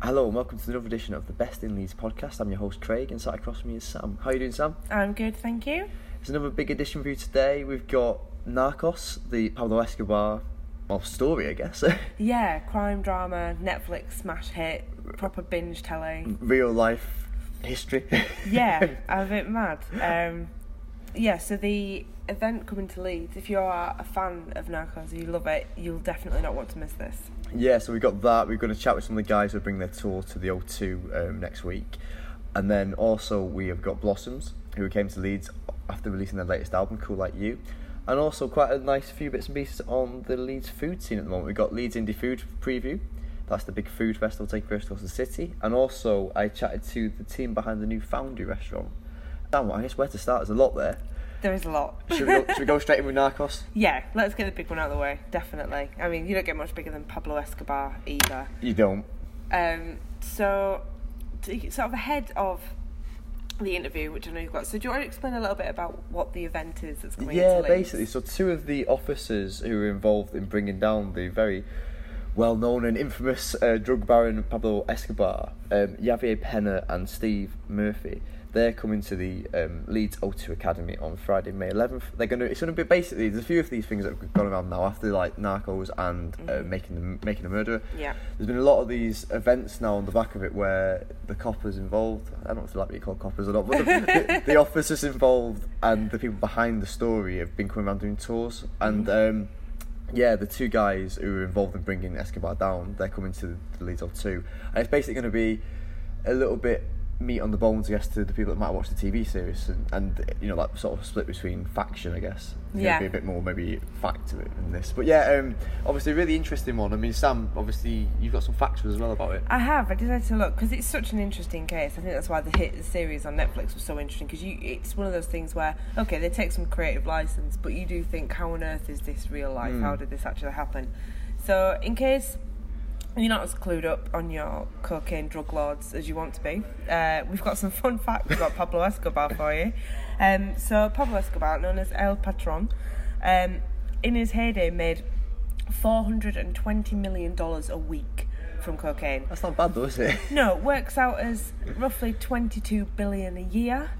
Hello and welcome to another edition of the Best in Leeds podcast. I'm your host Craig and sat across from me is Sam. How are you doing, Sam? I'm good, thank you. It's another big edition for you today. We've got Narcos, the Pablo Escobar well, story, I guess. Yeah, crime drama, Netflix smash hit, proper binge telling. Real life history. Yeah, I'm a bit mad. Um, yeah, so the event coming to Leeds, if you are a fan of Narcos, you love it, you'll definitely not want to miss this. yeah, so we've got that. We're going to chat with some of the guys who bring their tour to the O2 um, next week. And then also we have got Blossoms, who came to Leeds after releasing their latest album, Cool Like You. And also quite a nice few bits and pieces on the Leeds food scene at the moment. We've got Leeds Indie Food Preview. That's the big food festival taking place across the city. And also I chatted to the team behind the new Foundry restaurant. Damn, I guess where to start? There's a lot there. There is a lot. Should we go, should we go straight in with Narcos? yeah, let's get the big one out of the way, definitely. I mean, you don't get much bigger than Pablo Escobar either. You don't. Um, so, sort of ahead of the interview, which I know you've got, so do you want to explain a little bit about what the event is that's coming Yeah, basically. So two of the officers who were involved in bringing down the very well-known and infamous uh, drug baron Pablo Escobar, um, Javier Pena and Steve Murphy, they're coming to the um, Leeds O2 Academy on Friday, May 11th. They're going to. It's to be basically. There's a few of these things that have gone around now after like Narcos and uh, making the making a murderer. Yeah. There's been a lot of these events now on the back of it where the coppers involved. I don't know if they like being called coppers or not, but the, the, the officers involved and the people behind the story have been coming around doing tours. And um, yeah, the two guys who were involved in bringing Escobar down, they're coming to the Leeds O2, and it's basically going to be a little bit meat on the bones, I guess, to the people that might watch the TV series, and, and you know, like sort of split between faction, I guess. There's Yeah. be a bit more maybe fact to it than this, but yeah, um, obviously, a really interesting one. I mean, Sam, obviously, you've got some facts as well about it. I have. I decided to look because it's such an interesting case. I think that's why the hit the series on Netflix was so interesting because you it's one of those things where okay they take some creative license, but you do think how on earth is this real life? How did this actually happen? So in case you're not as clued up on your cocaine drug lords as you want to be, uh, we've got some fun facts about Pablo Escobar for you. Um, so Pablo Escobar, known as El Patron, um, in his heyday made four hundred and twenty million dollars a week from cocaine. That's not bad though, is it? No, it works out as roughly 22 billion a year,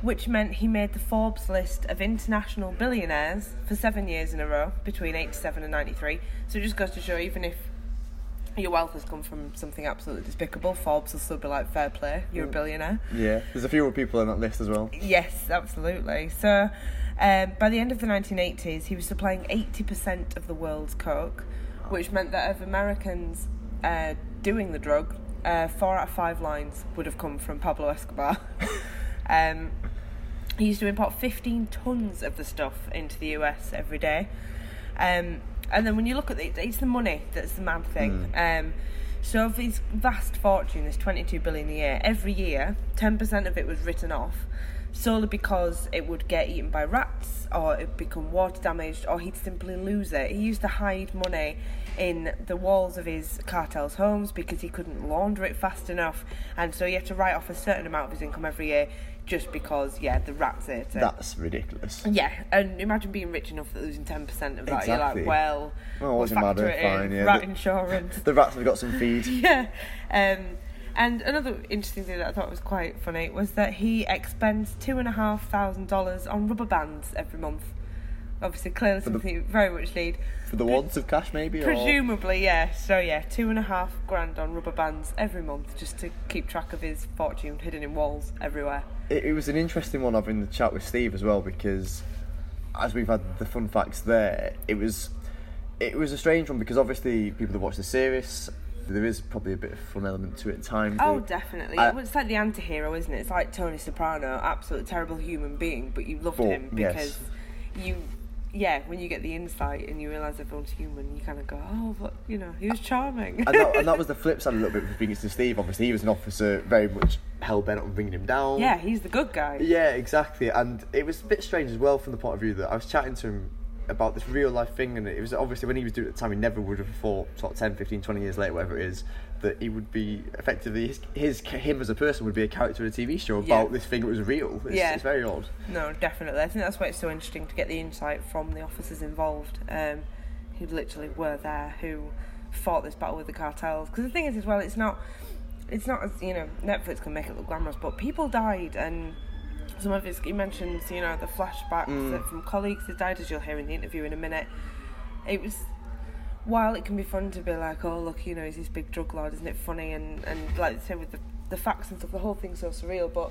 which meant he made the Forbes list of international billionaires for seven years in a row, between 87 and 93. So it just goes to show, even if your wealth has come from something absolutely despicable, Forbes will still be like, fair play, you're a billionaire. yeah, there's a few more people on that list as well. Yes, absolutely. So, um, by the end of the 1980s, he was supplying 80% of the world's coke, which meant that of Americans uh, doing the drug, uh, four out of five lines would have come from Pablo Escobar. um, he used to import 15 tons of the stuff into the US every day. Um, and then when you look at it, it's the money that's the mad thing. Um, so of his vast fortune, this 22 billion a year, every year, 10% of it was written off solely because it would get eaten by rats or it'd become water damaged or he'd simply lose it. He used to hide money in the walls of his cartel's homes because he couldn't launder it fast enough and so he had to write off a certain amount of his income every year just because, yeah, the rats ate it. That's ridiculous. Yeah, and imagine being rich enough that losing ten percent of that. You're like, well, Oh, we'll matter, factor it in. fine, yeah. Rat The- insurance. The rats have got some feed. yeah. Um, and another interesting thing that I thought was quite funny was that he expends two and a half thousand dollars on rubber bands every month. Obviously, clearly the- something you very much need. For the wants of cash, maybe? Or... Presumably, yeah. So yeah, two and a half grand on rubber bands every month just to keep track of his fortune hidden in walls everywhere. it, it was an interesting one having the chat with Steve as well because as we've had the fun facts there, it was it was a strange one because obviously people that watch the series, there is probably a bit of fun element to it at times. Oh, definitely. I- it's uh, like the anti-hero, isn't it? It's like Tony Soprano, absolute terrible human being, but you loved But, him yes. because you yeah, when you get the insight and you realise everyone's human, you kind of go, oh, but you know, he was uh, charming. and, that, and that was the flip side a little bit with to Steve. Obviously, he was an officer very much hell bent on bringing him down. yeah, he's the good guy. Yeah, exactly. And it was a bit strange as well from the point of view that I was chatting to him about this real life thing, and it was obviously when he was doing it at the time, he never would have thought, sort of 10, 15, 20 years later, whatever it is, that he would be effectively, his, his him as a person would be a character in a TV show Yeah. about this thing that was real. It's, Yeah. it's very odd. No, definitely. I think that's why it's so interesting to get the insight from the officers involved, um, who literally were there, who fought this battle with the cartels. Because the thing is, as well, it's not, it's not as you know, Netflix can make it look glamorous, but people died, and some of his he mentions, you know, the flashbacks that from colleagues that died, as you'll hear in the interview in a minute. It was. While it can be fun to be like, oh look, you know, he's this big drug lord, isn't it funny? And and like I say with the the facts and stuff, the whole thing's so surreal. But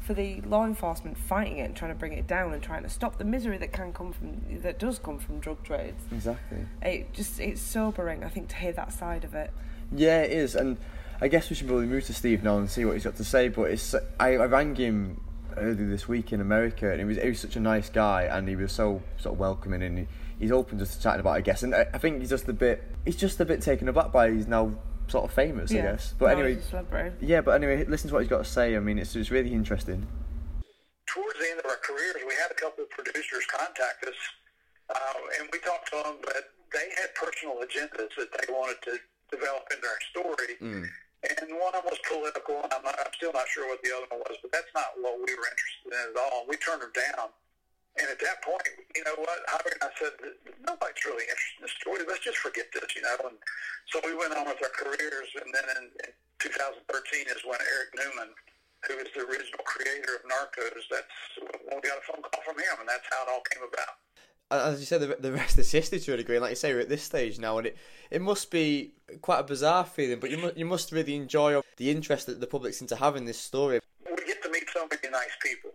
for the law enforcement fighting it and trying to bring it down and trying to stop the misery that can come from that does come from drug trades. Exactly. It just it's sobering, I think, to hear that side of it. Yeah, it is, and I guess we should probably move to Steve now and see what he's got to say. But it's I, I rang him earlier this week in America, and he was he was such a nice guy, and he was so sort of welcoming, and he, he's open just to chatting about, it, I guess. And I, I think he's just a bit he's just a bit taken aback by he's now sort of famous, I guess. But Now anyway, he's a yeah. But anyway, listen to what he's got to say. I mean, it's it's really interesting. towards the end of our careers, we had a couple of producers contact us, uh, and we talked to them, but they had personal agendas that they wanted to develop in their story. And one of them was political, and I'm, not, I'm still not sure what the other one was, but that's not what we were interested in at all. We turned them down. And at that point, you know what, Javier and I said, nobody's really interested in this story. Let's just forget this, you know. And so we went on with our careers, and then in, in 2013 is when Eric Newman, who is the original creator of Narcos, that's when we got a phone call from him, and that's how it all came about. As you said, the, the rest is history to a degree. And like you say, we're at this stage now, and it, it must be quite a bizarre feeling. But you must, you must really enjoy the interest that the public seem to have in this story. we get to meet so many nice people.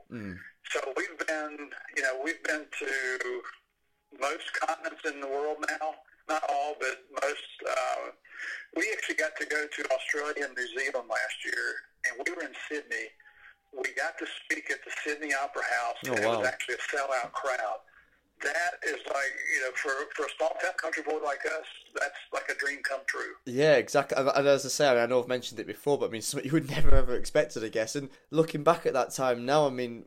So we've been, you know, we've been to most continents in the world now. Not all, but most. Uh, we actually got to go to Australia and New Zealand last year, and we were in Sydney. We got to speak at the Sydney Opera House, and Oh, it was actually a sellout crowd. That is like, you know, for for a small town country boy like us, that's like a dream come true. Yeah, exactly. And, as I say, I, mean, I know I've mentioned it before, but I mean, something you would never ever expected, I guess. And looking back at that time now, I mean,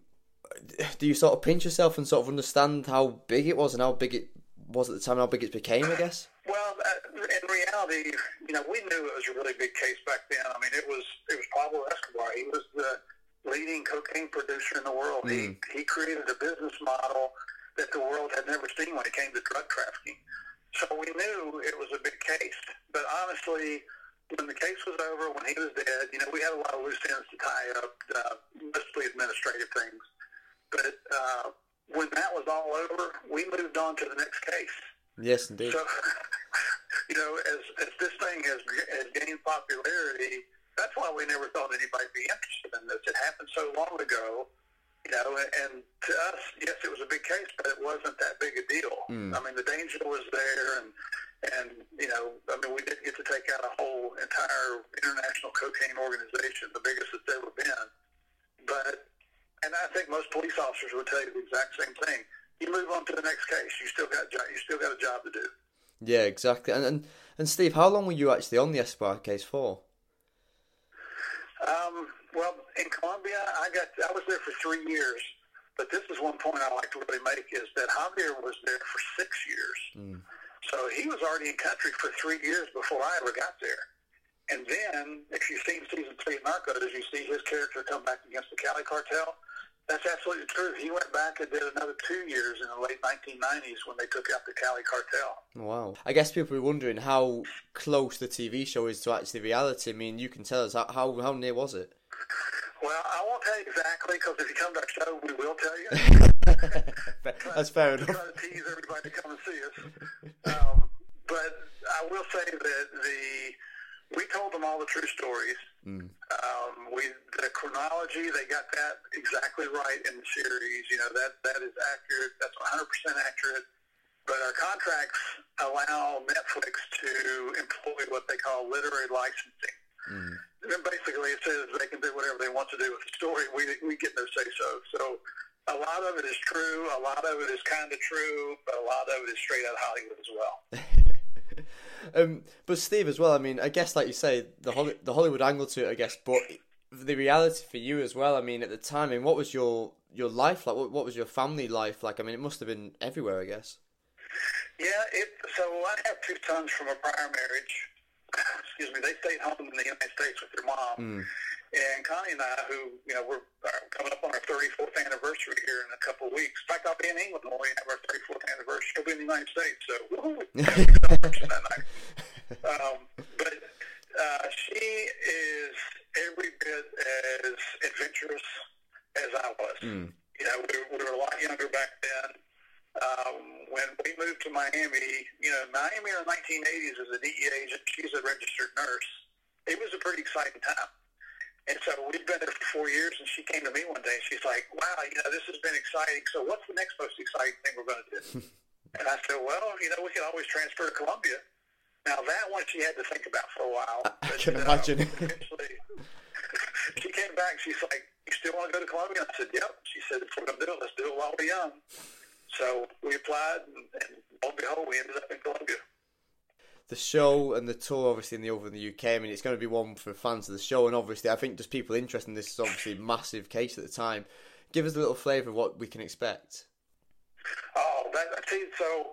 do you sort of pinch yourself and sort of understand how big it was and how big it was at the time, and how big it became? I guess. Well, uh, in reality, you know, we knew it was a really big case back then. I mean, it was it was Pablo Escobar. He was the leading cocaine producer in the world. He he created a business model that the world had never seen when it came to drug trafficking. So we knew it was a big case. But honestly, when the case was over, when he was dead, you know, we had a lot of loose ends to tie up, uh, mostly administrative things. But uh, when that was all over, we moved on to the next case. Yes, indeed. So, you know, as, as this thing has, has gained popularity, that's why we never thought anybody'd be interested in this. It happened so long ago, you know, and, to us, yes, it was a big case, but it wasn't that big a deal. I mean, the danger was there, and and you know, I mean, we did get to take out a whole entire international cocaine organization, the biggest it's ever been. But and I think most police officers would tell you the exact same thing. You move on to the next case. You still got you still got a job to do. Yeah, exactly. And, and and Steve, how long were you actually on the Escobar case for? Um, well, in Colombia, I got I was there for three years. But this is one point I like to really make is that Javier was there for six years. Hmm. So he was already in country for three years before I ever got there. And then, if you've seen season three of Narcos, you see his character come back against the Cali cartel. That's absolutely true. He went back and did another two years in the late 1990s when they took out the Cali cartel. Wow. I guess people are wondering how close the TV show is to actually reality. I mean, you can tell us how how, how near was it? Well, I won't tell you exactly because if you come to our show, we will tell you. That's fair enough. try to tease everybody to come and see us. Um, but I will say that the we told them all the true stories. Um, we the chronology they got that exactly right in the series. You know that that is accurate. That's 100 percent accurate. But our contracts allow Netflix to employ what they call literary licensing. And basically, it says they can do whatever they want to do with the story. We we get no say so. So a lot of it is true. A lot of it is kind of true. But a lot of it is straight out of Hollywood as well. um, but Steve, as well. I mean, I guess like you say, the the Hollywood angle to it, I guess, but the reality for you as well. I mean, at the time, I mean, what was your your life like? What, what was your family life like? I mean, it must have been everywhere, I guess. Yeah, it, so I have two sons from a prior marriage. Excuse me, they stayed home in the United States with their mom. Mm. And Connie and I, who, you know, we're uh, coming up on our 34th anniversary here in a couple of weeks. In fact, I'll be in England when we have our 34th anniversary. She'll be in the United States, so woohoo! that night. Um, but uh, she is every bit as adventurous as I was. Mm. You know, we, we were a lot younger back then. Um, when we moved to Miami, you know, Miami in the 1980s as a DEA agent, she's a registered nurse. It was a pretty exciting time. And so we've been there for four years, and she came to me one day, and she's like, wow, you know, this has been exciting. So what's the next most exciting thing we're going to do? and I said, well, you know, we can always transfer to Colombia. Now, that one she had to think about for a while. I but, can uh, imagine. eventually, she came back, she's like, you still want to go to Colombia? I said, yep. She said, if we're going to do it, let's do it while we're young. So we applied, and, and lo and behold, we ended up in Colombia. The show and the tour, obviously, in the over in the UK. I mean, it's going to be one for fans of the show, and obviously, I think just people interested in this is obviously a massive case at the time. Give us a little flavour of what we can expect. Oh, that, see, so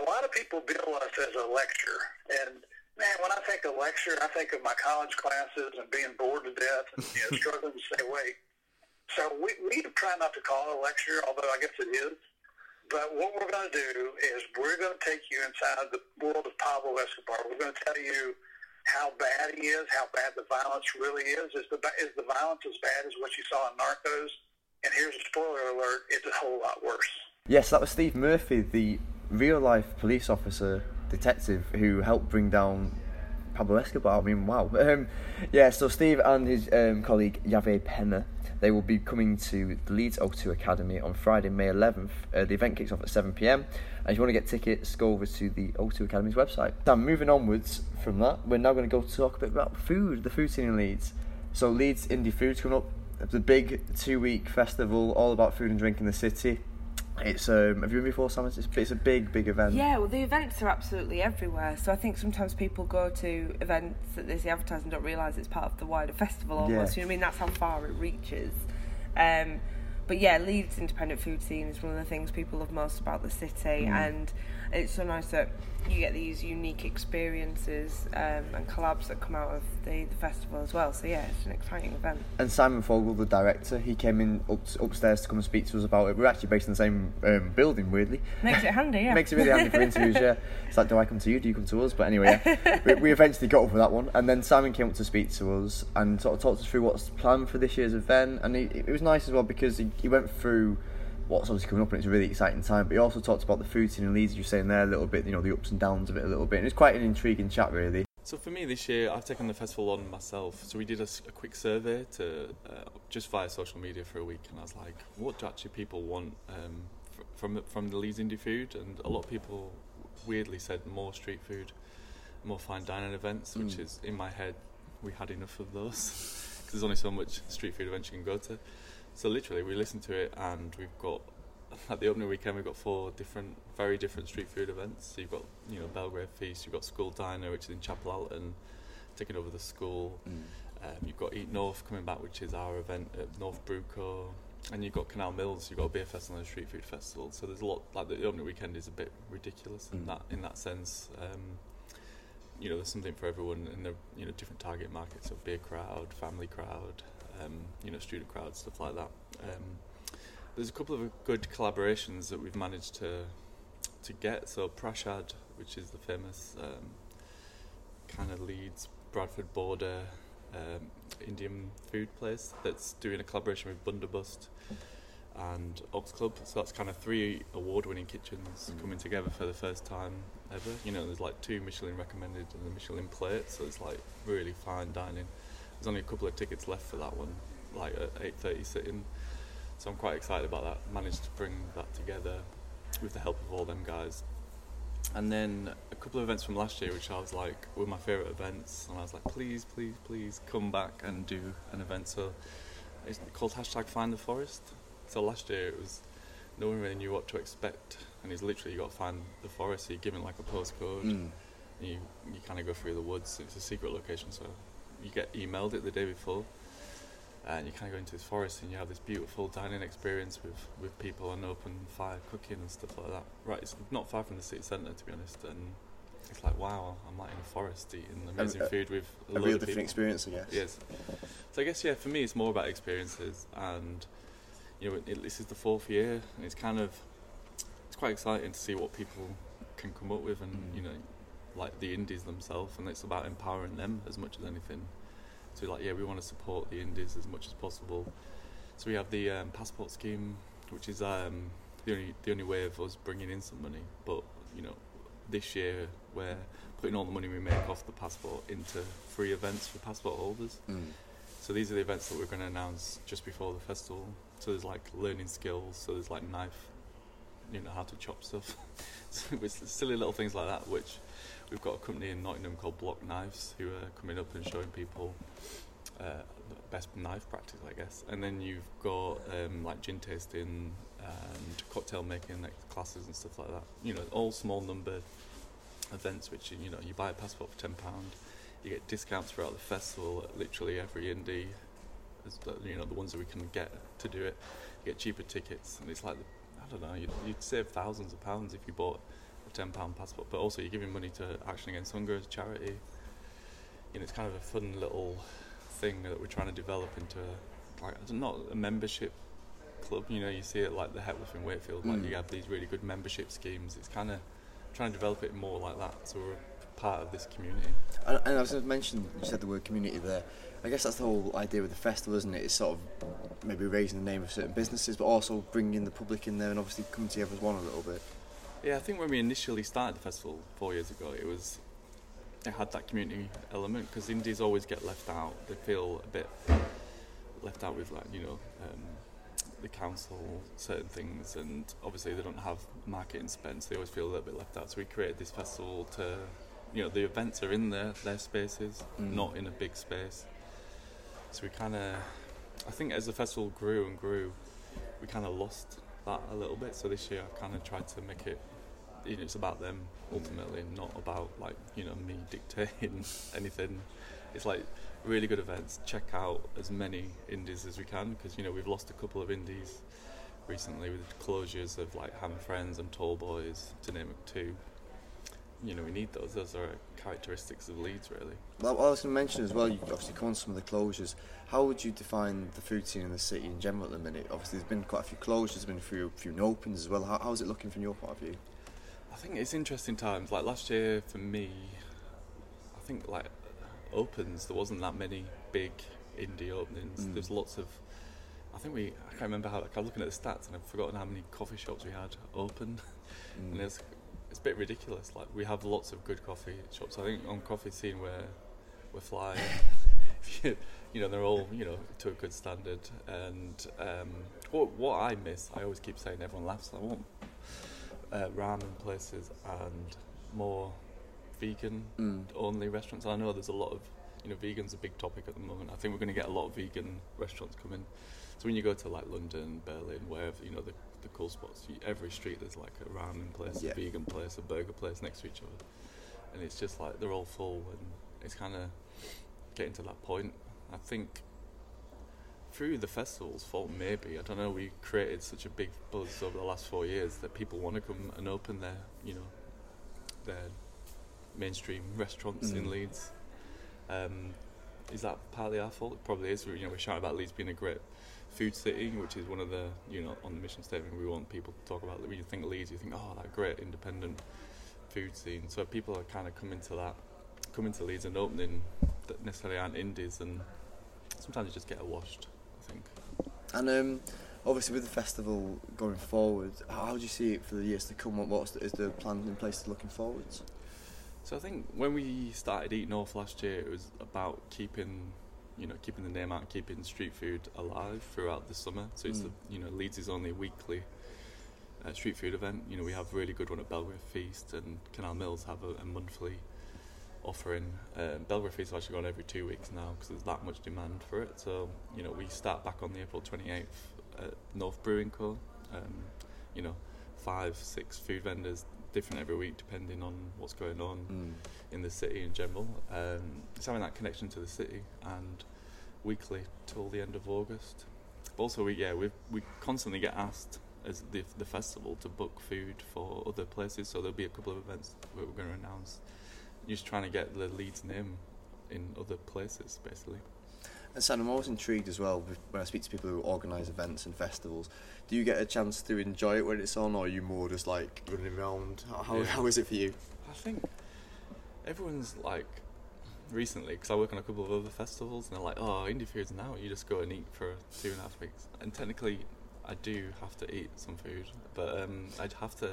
a lot of people bill us as a lecture, and man, when I think of lecture, I think of my college classes and being bored to death and you know, struggling to stay awake. So we we try not to call it a lecture, although I guess it is. But what we're going to do is we're going to take you inside the world of Pablo Escobar. We're going to tell you how bad he is, how bad the violence really is. Is the is the violence as bad as what you saw in Narcos? And here's a spoiler alert: it's a whole lot worse. Yes, that was Steve Murphy, the real life police officer detective who helped bring down Pablo Escobar. I mean, wow. Um, yeah, so Steve and his um, colleague Javier Pena, they will be coming to the Leeds O2 Academy on Friday, May 11th. Uh, the event kicks off at 7 pm. And if you want to get tickets, go over to the O2 Academy's website. Now, moving onwards from that, we're now going to go talk a bit about food, the food scene in Leeds. So, Leeds Indie Food's coming up. A big two week festival all about food and drink in the city. It's um, have you been before, Sam? It's, it's a big, big event. Yeah, well, the events are absolutely everywhere. So I think sometimes people go to events that they see advertised and don't realise it's part of the wider festival almost. Yeah. You know what I mean? That's how far it reaches. Um, but yeah, Leeds independent food scene is one of the things people love most about the city, and it's so nice that you get these unique experiences um, and collabs that come out of the, the festival as well. So yeah, it's an exciting event. And Simon Fogel, the director, he came in up, upstairs to come and speak to us about it. We're actually based in the same um, building, weirdly. Makes it handy, yeah. Makes it really handy for interviews, yeah. It's like, do I come to you? Do you come to us? But anyway, yeah. we, we eventually got over that one. And then Simon came up to speak to us and sort of talked us through what's planned for this year's event. And he, it was nice as well because he, he went through what's obviously coming up and it's a really exciting time. But he also talked about the food scene in Leeds, you were saying there a little bit, you know, the ups and downs of it a little bit. And it's quite an intriguing chat, really. So for me this year, I've taken the festival on myself. So we did a quick survey to uh, just via social media for a week, and I was like, what do actually people want um, fr- from from the Leeds Indie Food? And a lot of people weirdly said more street food, more fine dining events, which Mm. is in my head we had enough of those because there's only so much street food events you can go to. So literally, we listened to it, and we've got at the opening weekend we've got four different, very different street food events. So you've got you know Belgrave Feast, you've got School Diner, which is in Chapel Allerton, taking over the school. Um, you've got Eat North coming back, which is our event at North Brewing Co, and you've got Canal Mills. You've got a beer festival and a street food festival. So there's a lot. Like the opening weekend is a bit ridiculous in Mm. that in that sense. Um, you know, there's something for everyone in the you know different target markets. So beer crowd, family crowd, um, you know, student crowds, stuff like that. Um, there's a couple of good collaborations that we've managed to to get. So Prashad, which is the famous um, kind of Leeds Bradford border um, Indian food place that's doing a collaboration with Bundabust and Ox Club. So that's kind of three award-winning kitchens Mm. coming together for the first time ever. You know, there's like two Michelin recommended and the Michelin plate, so it's like really fine dining. There's only a couple of tickets left for that one, like at 8:30 sitting. So I'm quite excited about that. Managed to bring that together with the help of all them guys. And then a couple of events from last year, which I was like were my favourite events, and I was like, please, please, please come back and do an event. So it's called hashtag Find the Forest. So last year it was no one really knew what to expect, and it's literally you got to find the forest. So you're given like a postcode, Mm. and you you kind of go through the woods. It's a secret location, so you get emailed it the day before, and you kind of go into this forest, and you have this beautiful dining experience with with people and open fire cooking and stuff like that. Right, it's not far from the city centre to be honest, and it's like wow, I'm like in a forest eating amazing a- food with a, A real different people. experience, I guess. Yes. So I guess yeah, for me it's more about experiences, and you know it, this is the fourth year, and it's kind of it's quite exciting to see what people can come up with, and Mm. you know, like the indies themselves, and it's about empowering them as much as anything. So like yeah, we want to support the indies as much as possible. So we have the um, passport scheme, which is um, the only the only way of us bringing in some money, but you know. This year, we're putting all the money we make off the passport into free events for passport holders. Mm. So these are the events that we're going to announce just before the festival. So there's like learning skills. So there's like knife, you know how to chop stuff. so it's silly little things like that. Which we've got a company in Nottingham called Block Knives who are coming up and showing people uh, best knife practice, I guess. And then you've got um, like gin tasting and cocktail making like, classes and stuff like that. You know, all small number events. Which you know you buy a passport for ten pound you get discounts throughout the festival literally every indie you know the ones that we can get to do it you get cheaper tickets and it's like I don't know you'd, you'd save thousands of pounds if you bought ten pound passport but also you're giving money to Action Against Hunger as a charity you know it's kind of a fun little thing that we're trying to develop into like not a membership club you know you see it like the Hepworth in Wakefield like Mm. you have these really good membership schemes it's kind of trying to develop it more like that so we're part of this community And, and I was going to mention, you said the word community there. I guess that's the whole idea with the festival, isn't it? It's sort of maybe raising the name of certain businesses, but also bringing the public in there and obviously coming together as one a little bit. Yeah, I think when we initially started the festival four years ago, it was it had that community element because indies always get left out. They feel a bit left out with like you know um, the council certain things, and obviously they don't have marketing spend, so they always feel a little bit left out. So we created this festival to you know the events are in their their spaces, Mm. not in a big space. So we kind of, I think as the festival grew and grew, we kind of lost that a little bit. So this year I've kind of tried to make it, you know, it's about them ultimately, not about like you know me dictating anything. It's like really good events. Check out as many indies as we can because you know we've lost a couple of indies recently with closures of like Ham Friends and Tall Boys to name two. You know we need those. Those are characteristics of Leeds really. Well, I was going to mention as well, you obviously come on some of the closures. How would you define the food scene in the city in general at the minute? Obviously, there's been quite a few closures, there's been a few, few opens as well. How, how's it looking from your point of view? I think it's interesting times. Like last year for me, I think like opens there wasn't that many big indie openings. Mm. There's lots of. I think we. I can't remember how. Like, I was looking at the stats and I've forgotten how many coffee shops we had open, and it's it's a bit ridiculous. Like we have lots of good coffee shops. I think on coffee scene we're we're flying. you know they're all you know to a good standard. And um, what what I miss, I always keep saying. Everyone laughs. I want uh, ramen places and more vegan Mm. only restaurants. I know there's a lot of, you know, vegan's a big topic at the moment. I think we're going to get a lot of vegan restaurants coming. So when you go to like London, Berlin, wherever, you know, the, the cool spots, you, every street there's like a ramen place, Yeah. a vegan place, a burger place next to each other. And it's just like they're all full and it's kind of getting to that point. I think through the festival's fault, maybe, I don't know, we created such a big buzz over the last four years that people want to come and open their, you know, their mainstream restaurants in Mm. Leeds. Um, is that partly our fault? It probably is. We, you know, we're shouting about Leeds being a great food city, which is one of the, you know, on the mission statement, we want people to talk about. When you think Leeds, you think, oh, that great independent food scene. So people are kind of coming to that, coming to Leeds and opening that necessarily aren't indies, and sometimes you just get washed. Think. And um, obviously, with the festival going forward, how, do you see it for the years to come? What what's the, is the plan in place looking forwards? So I think when we started Eat North last year, it was about keeping, you know, keeping the name out, keeping street food alive throughout the summer. So it's Mm. the, you know, Leeds is only a weekly uh, street food event. You know, we have really good one at Belgrave Feast, and Canal Mills have a, a monthly offering. Belgrave Feast is actually going every two weeks now because there's that much demand for it. So you know, we start back on the April 28th at North Brewing Co. Um, you know five, six food vendors, different every week depending on what's going on Mm. in the city in general. Um, it's having that connection to the city and weekly till the end of August. Also, we yeah we we constantly get asked as the the festival to book food for other places. So there'll be a couple of events we're going to announce. Just trying to get the Leeds name in other places, basically. And Sam, I'm always intrigued as well when I speak to people who organise events and festivals. Do you get a chance to enjoy it when it's on, or are you more just like running around? How, how, Yeah. how is it for you? I think everyone's like recently because I work on a couple of other festivals and they're like, oh, indie foods now. You just go and eat for two and a half weeks. And technically, I do have to eat some food, but um, I'd have to.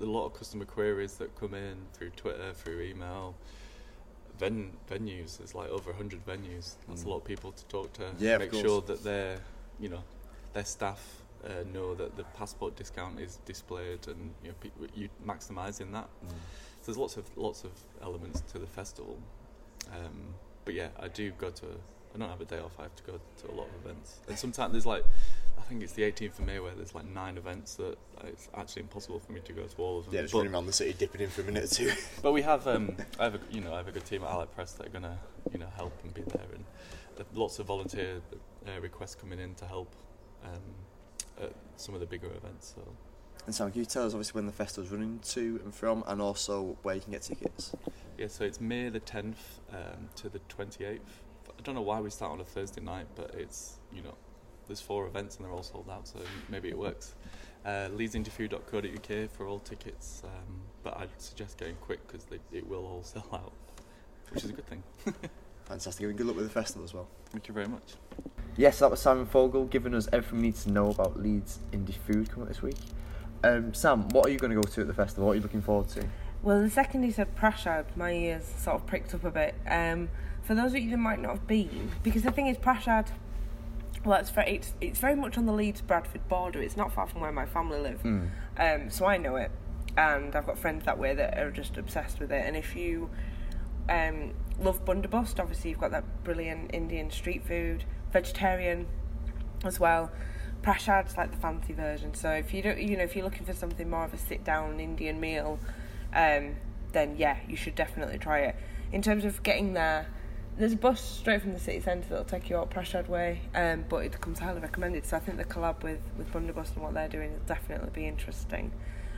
A lot of customer queries that come in through Twitter, through email. Ven- venues, there's like over 100 venues. That's Mm. a lot of people to talk to. Yeah, make sure that their, you know, their staff uh, know that the passport discount is displayed, and you know, pe- you maximising that. So there's lots of lots of elements to the festival. Um, but yeah, I do go to. I don't have a day off. I have to go to a lot of events, and sometimes there's like, I think it's the 18th of May where there's like nine events that it's actually impossible for me to go to all of them. Yeah, just but, running around the city, dipping in for a minute or two. but we have, um, I have a, you know, I have a good team at Allied Press that are gonna, you know, help and be there, and there lots of volunteer uh, requests coming in to help um, at some of the bigger events. So and Sam, can you tell us obviously when the festival's running to and from, and also where you can get tickets? Yeah, so it's May the 10th um, to the 28th. I don't know why we start on a Thursday night, but it's, you know, there's four events and they're all sold out, so maybe it works. Uh, leedsindiefood.co.uk for all tickets, um, but I'd suggest getting quick because it will all sell out, which is a good thing. Fantastic, and good luck with the festival as well. Thank you very much. Yes, that was Simon Fogel giving us everything we need to know about Leeds indie food coming up this week. Um, Sam, what are you going to go to at the festival? What are you looking forward to? Well, the second he said Prashad, my ears sort of pricked up a bit. Um, for those of you that might not have been, because the thing is, Prashad, well, it's very, it's, it's very much on the Leeds Bradford border. It's not far from where my family live, Hmm. um, so I know it, and I've got friends that way that are just obsessed with it. And if you um, love Bundabust, obviously you've got that brilliant Indian street food, vegetarian as well. Prashad's like the fancy version. So if you don't, you know, if you're looking for something more of a sit-down Indian meal, um, then yeah, you should definitely try it. In terms of getting there, there's a bus straight from the city centre that'll take you out Prashad Way, um, but it comes highly recommended. So I think the collab with with Bundabust and what they're doing will definitely be interesting.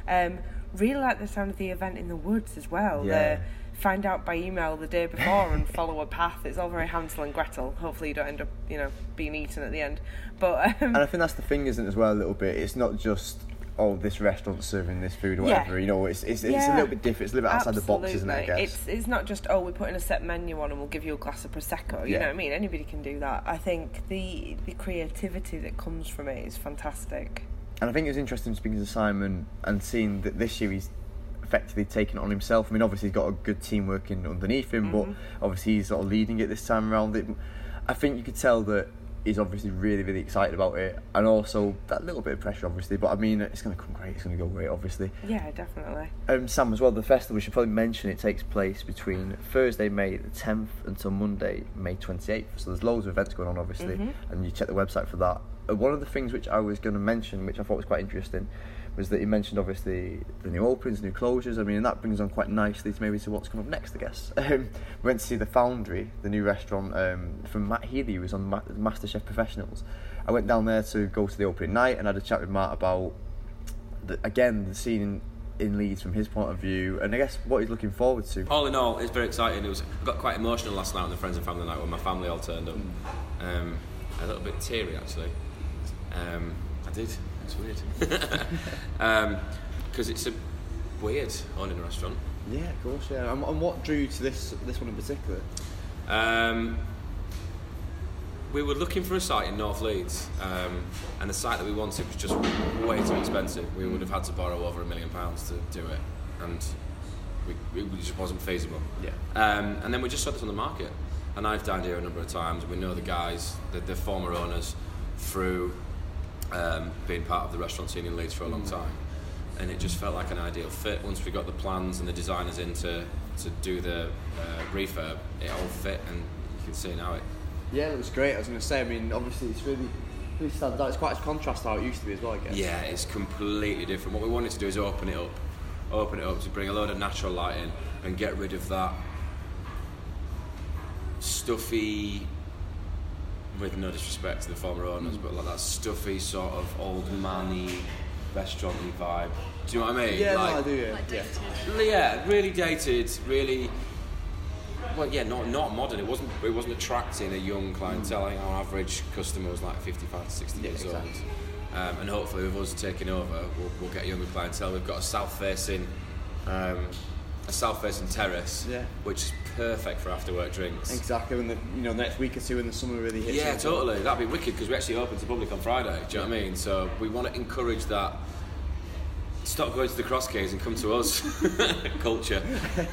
Um, really like the sound of the event in the woods as well. Yeah. The find out by email the day before and follow a path. It's all very Hansel and Gretel. Hopefully you don't end up, you know, being eaten at the end. But um, And I think that's the thing, isn't it, as well, a little bit? It's not just, oh, this restaurant's serving this food or Yeah. whatever. You know, it's, it's, it's a little bit different. It's a little bit outside the box, isn't it, I guess? It's it's not just oh we're putting a set menu on and we'll give you a glass of prosecco. You Yeah. know what I mean? Anybody can do that. I think the the creativity that comes from it is fantastic. And I think it was interesting speaking to Simon and seeing that this year he's effectively taken it on himself. I mean, obviously he's got a good team working underneath him, but mm-hmm. obviously he's sort of leading it this time around. It, I think you could tell that he's obviously really, really excited about it, and also that little bit of pressure, obviously. But I mean, it's going to come great. It's going to go great, obviously. Yeah, definitely. Um, Sam, as well, the festival, we should probably mention it takes place between Thursday, May the 10th until Monday, May 28th. So there's loads of events going on, obviously, and you check the website for that. One of the things which I was going to mention, which I thought was quite interesting, was that you mentioned obviously the new openings, new closures. I mean, that brings on quite nicely to maybe to what's coming up next, I guess. Um, we went to see the Foundry, the new restaurant um, from Matt Healy, who was on Ma- MasterChef Professionals. I went down there to go to the opening night and had a chat with Matt about the, again the scene in, in Leeds from his point of view, and I guess what he's looking forward to. All in all, it's very exciting. It was I got quite emotional last night on the friends and family night when my family all turned up. Um, a little bit teary actually. Um, I did. It's weird. Because it's a weird owning a restaurant. Yeah, of course, yeah. And, and what drew you to this this one in particular? Um, we were looking for a site in North Leeds, um, and the site that we wanted was just way too expensive. We would have had to borrow over a million pounds to do it, and we, it just wasn't feasible. Yeah. Um, and then we just saw this on the market, and I've dined here a number of times. We know the guys, the, the former owners, through um, being part of the restaurant scene in Leeds for a long time, and it just felt like an ideal fit. Once we got the plans and the designers in to, to do the uh, refurb, it all fit, and you can see now it. Yeah, it was great. I was going to say, I mean, obviously it's really It stands out. It's quite a contrast to how it used to be as well, I guess. Yeah, it's completely different. What we wanted to do is open it up, open it up to bring a load of natural light in and get rid of that stuffy, with no disrespect to the former owners, but like that stuffy sort of old manny restaurant vibe. Do you know what I mean? Yeah, like, no, I do. Yeah. Like yeah. dated. yeah, really dated, really. Well, yeah, not not modern. It wasn't. It wasn't attracting a young clientele. I think our average customer was like fifty-five to sixty Yeah, years exactly. old. Um, and hopefully, with us taking over, we'll, we'll get a younger clientele. We've got a south-facing, um, a south-facing terrace, Yeah. which is perfect for after-work drinks. Exactly. When the you know next week or two when the summer really hits. Yeah, in. totally. That'd be wicked because we actually open to public on Friday. Do you know what I mean? So we want to encourage that. Stop going to the cross keys and come to us. Culture.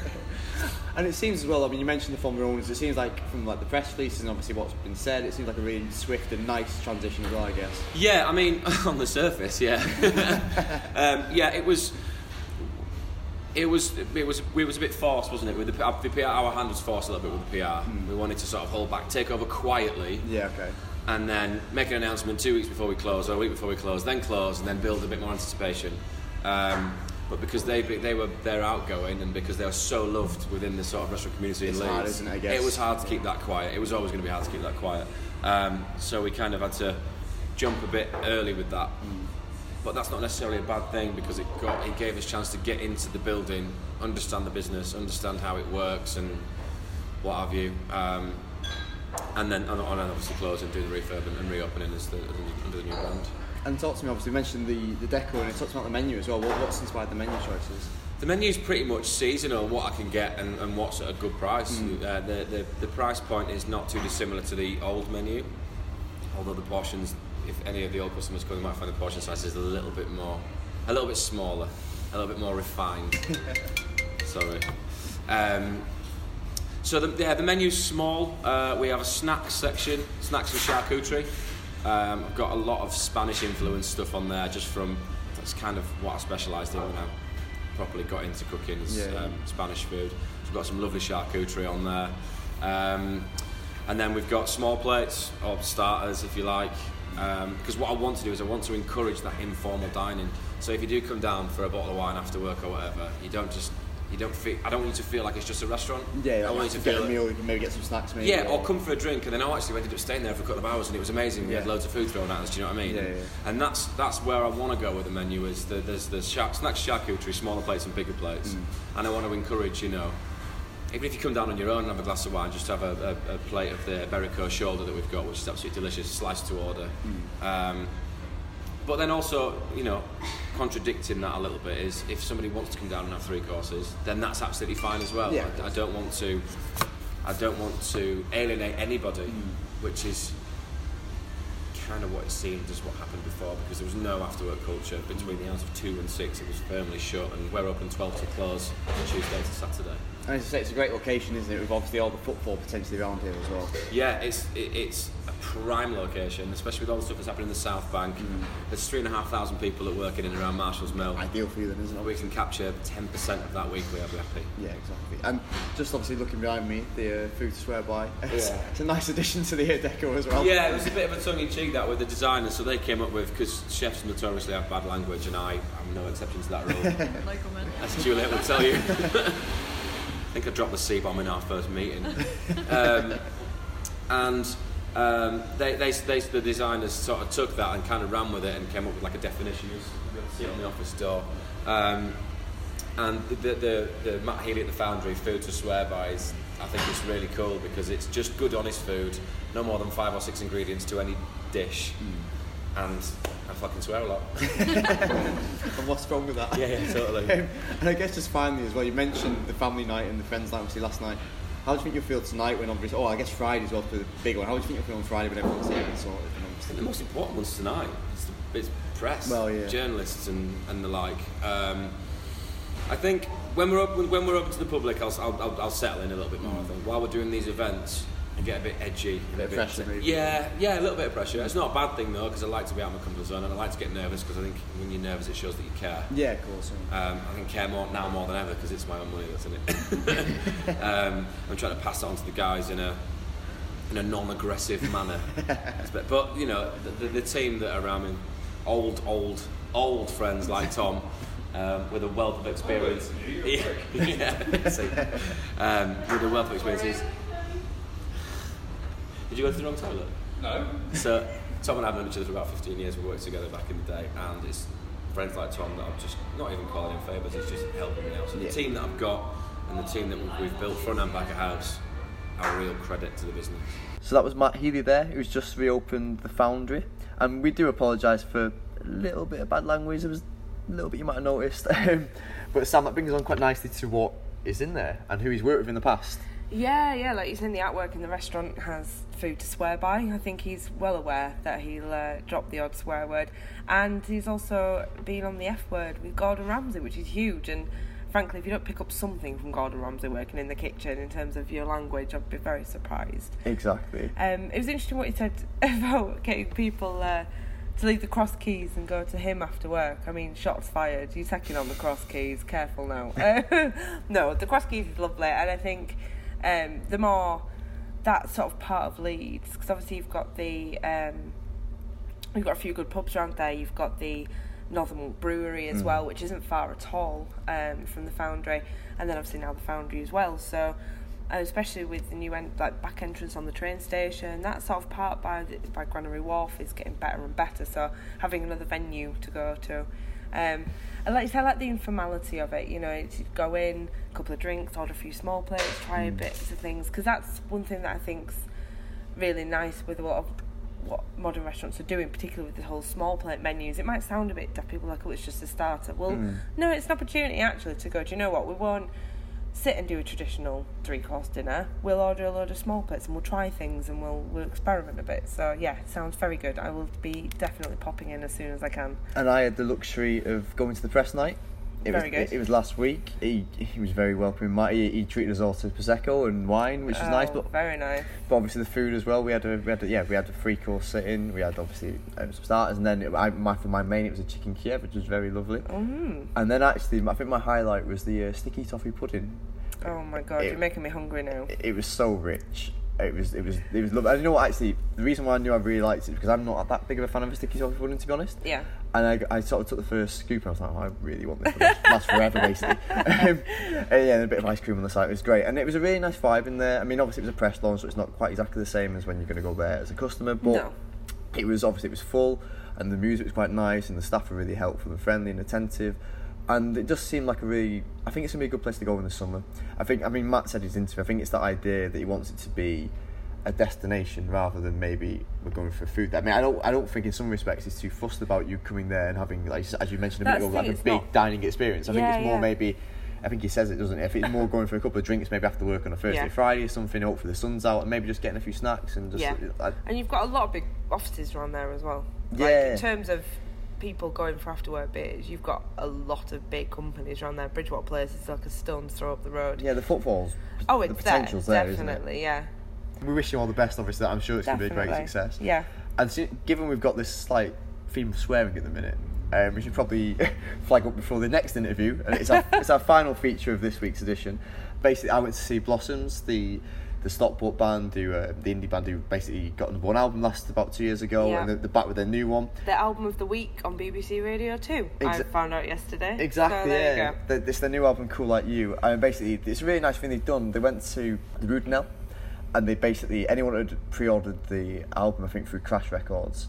And it seems as well. I mean, you mentioned the former owners. It seems like from like the press releases and obviously what's been said, it seems like a really swift and nice transition as well. I guess. Yeah, I mean, on the surface, yeah, um, yeah, it was, it was, it was, it was a bit forced, wasn't it? With the, the PR, our hand was forced a little bit with the PR. We wanted to sort of hold back, take over quietly, Yeah. Okay. and then make an announcement two weeks before we close, or a week before we close, then close, and then build a bit more anticipation. Um, but because they they were they're outgoing and because they were so loved within the sort of restaurant community It's in Leeds, hard, isn't it, I guess? was hard to keep that quiet. It was always going to be hard to keep that quiet. Um, so we kind of had to jump a bit early with that. But that's not necessarily a bad thing because it got it gave us a chance to get into the building, understand the business, understand how it works, and what have you. Um, and then and, and obviously close and do the refurb and, and reopening as the, under the new brand. And talk to me. Obviously, you mentioned the the deco and it talks about the menu as well. What, what's inspired the menu choices? The menu is pretty much seasonal, what I can get and, and what's at a good price. Uh, the, the, the price point is not too dissimilar to the old menu, although the portions, if any of the old customers come, they might find the portion size is a little bit more, a little bit smaller, a little bit more refined. Sorry. Um, so the, yeah, the menu's small. Uh, we have a snacks section, snacks and charcuterie. Um, I've got a lot of Spanish influence stuff on there, just from that's kind of what I specialised in when I properly got into cooking is Yeah, yeah. um, Spanish food. So we've got some lovely charcuterie on there. Um, and then we've got small plates or starters, if you like. Because what I want to do is I want to encourage that informal dining. So if you do come down for a bottle of wine after work or whatever, you don't just you don't feel. I don't want you to feel like it's just a restaurant. Yeah, I want you to get feel a like- meal. You can maybe get some snacks. Maybe. yeah, or come for a drink, and then I actually ended up staying there for a couple of hours, and it was amazing. We had loads of food thrown at us. Do you know what I mean? Yeah, yeah. And that's that's where I want to go with the menu. Is the, there's the shark, snacks, charcuterie, smaller plates and bigger plates, Mm. and I want to encourage you know. Even if you come down on your own and have a glass of wine, just have a, a, a plate of the Iberico shoulder that we've got, which is absolutely delicious, sliced to order. Mm. Um, but then also, you know, contradicting that a little bit is if somebody wants to come down and have three courses, then that's absolutely fine as well. Yeah. I, I don't want to, I don't want to alienate anybody, which is kind of what it seemed as what happened before because there was no after work culture between the hours of two and six. It was firmly shut, and we're open twelve to close Tuesday to Saturday. And as I say, it's a great location, isn't it? With obviously all the football potentially around here as well. Yeah, it's it, it's a prime location, especially with all the stuff that's happening in the South Bank. There's three and a half thousand people that work in and around Marshall's Mill. Ideal for you then, isn't it? We can capture 10% of that weekly, I'll be happy. Yeah, exactly. And just obviously looking behind me, the uh, food to swear by. It's, Yeah. it's a nice addition to the uh, deco as well. Yeah, it was a bit of a tongue in cheek that with the designers, so they came up with, because chefs notoriously have bad language, and I am no exception to that rule. No comment. As Juliet will tell you. I think I dropped the C bomb in our first meeting. Um, and um, they, they, they, the designers sort of took that and kind of ran with it and came up with like a definition. You see it on the office door. Um, and the, the, the, the Matt Healy at the Foundry, Food to Swear By, is, I think it's really cool because it's just good, honest food, no more than five or six ingredients to any dish. And I fucking swear a lot. And what's wrong with that? yeah, yeah, totally. Um, and I guess just finally as well, you mentioned the family night and the friends night obviously last night. How do you think you'll feel tonight when obviously, oh, I guess Friday's as well for the big one. How do you think you'll feel on Friday when everyone's here and sorted? And obviously- The most important one's tonight. It's, the, it's press, Well, yeah. journalists, and, and the like. Um, I think when we're open, when we're open to the public, I'll, I'll, I'll, I'll settle in a little bit more. I think while we're doing these events, and get a bit edgy, a bit of pressure, maybe. Yeah, yeah, a little bit of pressure. It's not a bad thing though, because I like to be out of my comfort zone, and I like to get nervous because I think when you're nervous, it shows that you care. Yeah, of course. yeah. Um, I can care more now more than ever because it's my own money that's in it. um, I'm trying to pass it on to the guys in a in a non-aggressive manner. but, but you know, the, the, the team that are around me, old, old, old friends like Tom. Um, with a wealth of experience, yeah, yeah, um, with a wealth of experiences. Did you go to the wrong toilet? No. So Tom and I have known each other for about 15 years. We worked together back in the day, and it's friends like Tom that I'm just not even calling him favours. He's just helping me out. So Yeah. the team that I've got and the team that we've, we've built front and back of house are a real credit to the business. So that was Matt Healy there, who's just reopened the foundry. And we do apologise for a little bit of bad language. There was a little bit you might have noticed. Um, but Sam, that brings us on quite nicely to what is in there and who he's worked with in the past. Yeah, yeah, like you said, the artwork in the restaurant has food to swear by. I think he's well aware that he'll uh, drop the odd swear word. And he's also been on the F word with Gordon Ramsay, which is huge. And frankly, if you don't pick up something from Gordon Ramsay working in the kitchen in terms of your language, I'd be very surprised. Exactly. Um, it was interesting what he said about getting people uh, to leave the cross keys and go to him after work. I mean, shots fired. You're taking on the cross keys. Careful now. Uh, no, the cross keys is lovely, and I think um, the more that sort of part of Leeds, because obviously you've got the um, you've got a few good pubs around there. You've got the Northern Brewery as well, which isn't far at all um, from the Foundry, and then obviously now the Foundry as well. So, uh, especially with the new en- like back entrance on the train station, that sort of part by the, by Granary Wharf is getting better and better. So having another venue to go to. Um, and like I like the informality of it. You know, you go in, a couple of drinks, order a few small plates, try mm. a bit of things, because that's one thing that I think's really nice with a lot of what modern restaurants are doing, particularly with the whole small plate menus. It might sound a bit daft. People like, oh, it's just a starter. Well, mm. no, it's an opportunity actually to go. Do you know what? We won't sit and do a traditional three course dinner. We'll order a load of small plates and we'll try things and we'll we'll experiment a bit. So yeah, sounds very good. I will be definitely popping in as soon as I can. And I had the luxury of going to the press night. It Very was, good. It, it was last week. He he was very welcoming. He, he treated us all to prosecco and wine, which was nice. Oh, But, very nice. but obviously the food as well. We had a we had a, yeah we had a three course sit-in. We had obviously um, some starters, and then it, I, my for my main it was a chicken Kiev, which was very lovely. Mm. And then actually, I think my highlight was the uh, sticky toffee pudding. Oh my god, you're making me hungry now. It, was so rich. It was it was it was lovely. And you know what? Actually, the reason why I knew I really liked it is because I'm not that big of a fan of a sticky toffee pudding, to be honest. Yeah. And I, I sort of took the first scoop and I was like, oh, I really want this to last- last forever, basically. um, and yeah, and a bit of ice cream on the side. It was great. And it was a really nice vibe in there. I mean, obviously, it was a press launch, so it's not quite exactly the same as when you're going to go there as a customer. But No. it was obviously it was full and the music was quite nice and the staff were really helpful and friendly and attentive. And it just seemed like a really, I think it's going to be a good place to go in the summer. I think, I mean, Matt said in his interview, I think it's that idea that he wants it to be a destination rather than maybe we're going for food. I mean, I don't, I don't think in some respects it's too fussed about you coming there and having, like as you mentioned a minute ago, like a big not- dining experience. I think it's more yeah. maybe. I think he says it, doesn't he? If it's more going for a couple of drinks, maybe after work on a Thursday, Yeah. Friday or something, hopefully the sun's out, and maybe just getting a few snacks and just. Yeah. I, And you've got a lot of big offices around there as well. Like, Yeah. in terms of people going for after work beers, you've got a lot of big companies around there. Bridgewater Place is like a stone's throw up the road. yeah, the footfalls. Oh, the it's there, potential's there, isn't it? definitely, yeah. We wish you all the best, obviously. I'm sure it's going to be a great success. Yeah. And so, given we've got this slight theme of swearing at the minute, um, we should probably flag up before the next interview. And it's our, it's our final feature of this week's edition. Basically, I went to see Blossoms, the the Stockport band, who uh, the indie band who basically got number one album last about two years ago, Yeah. and they're, they're back with their new one. The album of the week on BBC Radio 2. I found out yesterday. Exactly, So yeah. The, it's their new album, Cool Like You. And basically, it's a really nice thing they've done. They went to the Brudenell, and they basically, anyone who had pre ordered the album, I think through Crash Records,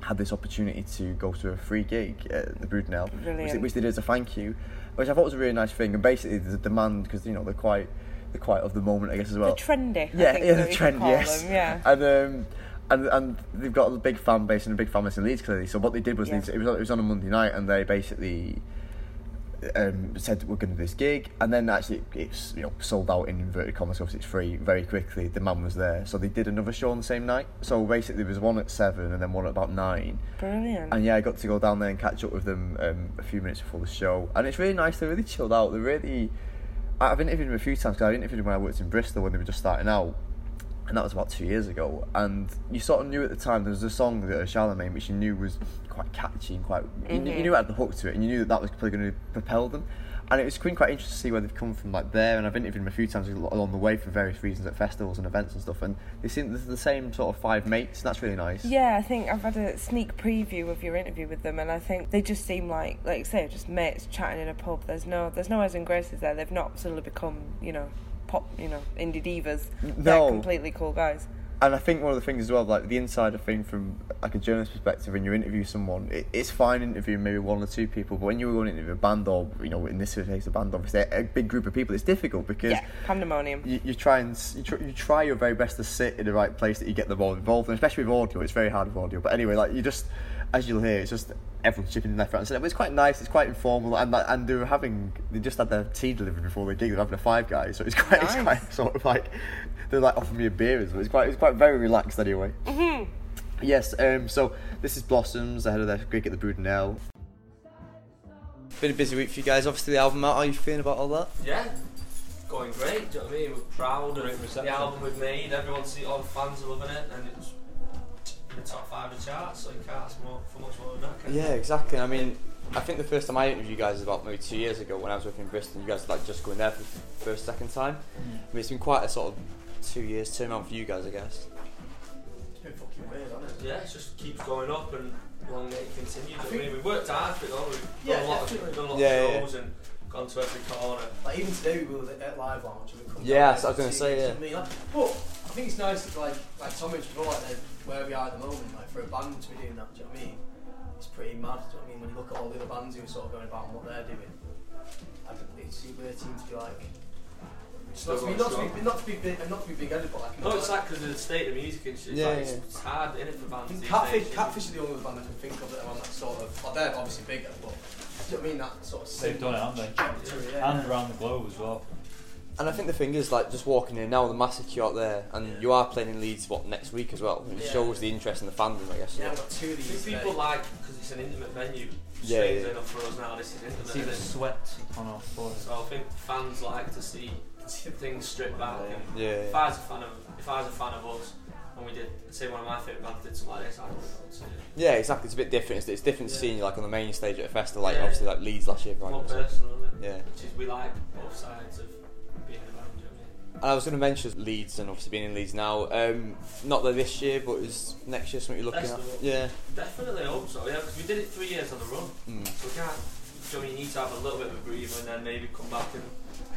had this opportunity to go to a free gig at the Brudenell, which, they- which they did as a thank you, which I thought was a really nice thing. And basically, there's a demand, because, you know, they're quite. They're quite of the moment, I guess, as well. They're trendy. I Yeah, think yeah, the trend, yes. Them. Yeah. And um, and and they've got a big fan base and a big fan base in Leeds clearly. So what they did was Yeah. they, it was it was on a Monday night, and they basically um, said we're going to do this gig, and then actually it's you know sold out in inverted commas, obviously it's free very quickly. The man was there, so they did another show on the same night. So basically there was one at seven and then one at about nine. Brilliant. And yeah, I got to go down there and catch up with them um, a few minutes before the show, and it's really nice. They're really chilled out. They're really. I've interviewed them a few times because I interviewed them when I worked in Bristol when they were just starting out, and that was about two years ago. And you sort of knew at the time there was a song that Charlemagne, which you knew was quite catchy and quite. You, knew, you mm-hmm. knew it had the hook to it, and you knew that that was probably going to propel them. and it was been quite interesting to see where they've come from like there and I've interviewed them a few times along the way for various reasons at festivals and events and stuff and they seem they're the same sort of five mates and that's really nice Yeah, I think I've had a sneak preview of your interview with them, and I think they just seem like, like you say, just mates chatting in a pub. There's no, there's no airs and graces there. They've not suddenly become, you know, pop, you know, indie divas. They're No. completely cool guys. and I think one of the things as well like the insider thing from like a journalist perspective when you interview someone it, it's fine interviewing maybe one or two people but when you're going to interview a band or you know in this case a band obviously a big group of people it's difficult because Yeah, pandemonium. you, you try and you, tr- you try your very best to sit in the right place that you get them all involved and especially with audio it's very hard with audio but anyway like you just as you'll hear it's just everyone's chipping in left right and centre but it's quite nice it's quite informal and like, and they were having they just had their tea delivered before they gig they were having a five guys so it's quite it's quite sort of like they're like offering me a beer as well it's quite it's quite very relaxed anyway Mm-hmm. yes um so this is Blossoms ahead of their gig at the Brudenell Been a busy week for you guys. Obviously, the album out. How are you feeling about all that? Yeah, going great. Do you know what I mean? We're proud of it. the album we've made. Everyone's all the fans are loving it, and it's in the top five of the charts. So you can't ask more, for much more than that. Can you? Yeah, exactly. I mean, I think the first time I interviewed you guys was about maybe two years ago when I was working in Bristol. You guys were like just going there for the first, second time. Mm. I mean, it's been quite a sort of two years turnaround for you guys, I guess. It's been fucking weird, hasn't it? Yeah, it just keeps going up, and long may it continue. Do you know what I mean? We've worked hard for it. though. We've Yeah, done a lot definitely. of, done a lot Yeah, of yeah. shows and gone to every corner. Like even today we were at Live Lounge and we come Yeah, down so I was gonna say, see yeah. it. I mean, like, but I think it's nice that like like Tom mentioned before, like they're- where we are at the moment, like for a band to be doing that, do you know what I mean? It's pretty mad, do you know what I mean? When you look at all the other bands who are sort of going about and what they're doing, I think it's weird team to be like not to be going not to be not to be big not to be big headed, but like No, it's like because of the state of music and shit. It's, Yeah, like, yeah. it's hard in it for I bands. think these Catfish, days. Catfish are the only band I can think of that are on that sort of. Well, they're obviously bigger, but do you know what I mean? That sort of. They've done it, haven't they? trajectory, yeah. And around the globe as well. And I think the thing is, like, just walking in now, the massive queue out there, and you are playing in Leeds, what, next week as well? It Yeah. shows the interest in the fandom, I guess. Yeah, I've got two of these. think people today. like because it's an intimate venue. Yeah, yeah. enough for us now, this is intimate. See the sweat on our foreheads. So I think fans like to see things stripped back. And Yeah, If. I was a fan of, if I was a fan of us, and we did, say one of my favourite bands did something like this, I would go and. Yeah, exactly. It's a bit different. It's, it's different Yeah. seeing you like on the main stage at a festival, like Yeah. obviously like Leeds last year, right? More personal. Yeah. Which is we like both sides of I I was going to mention Leeds and obviously being in Leeds now. Um, not that this year, but is next year something you're looking at? Yeah. Definitely hope so. Yeah, because we did it three years on the run. Mm. So we can't. Do you know I? You need to have a little bit of a breather and then maybe come back and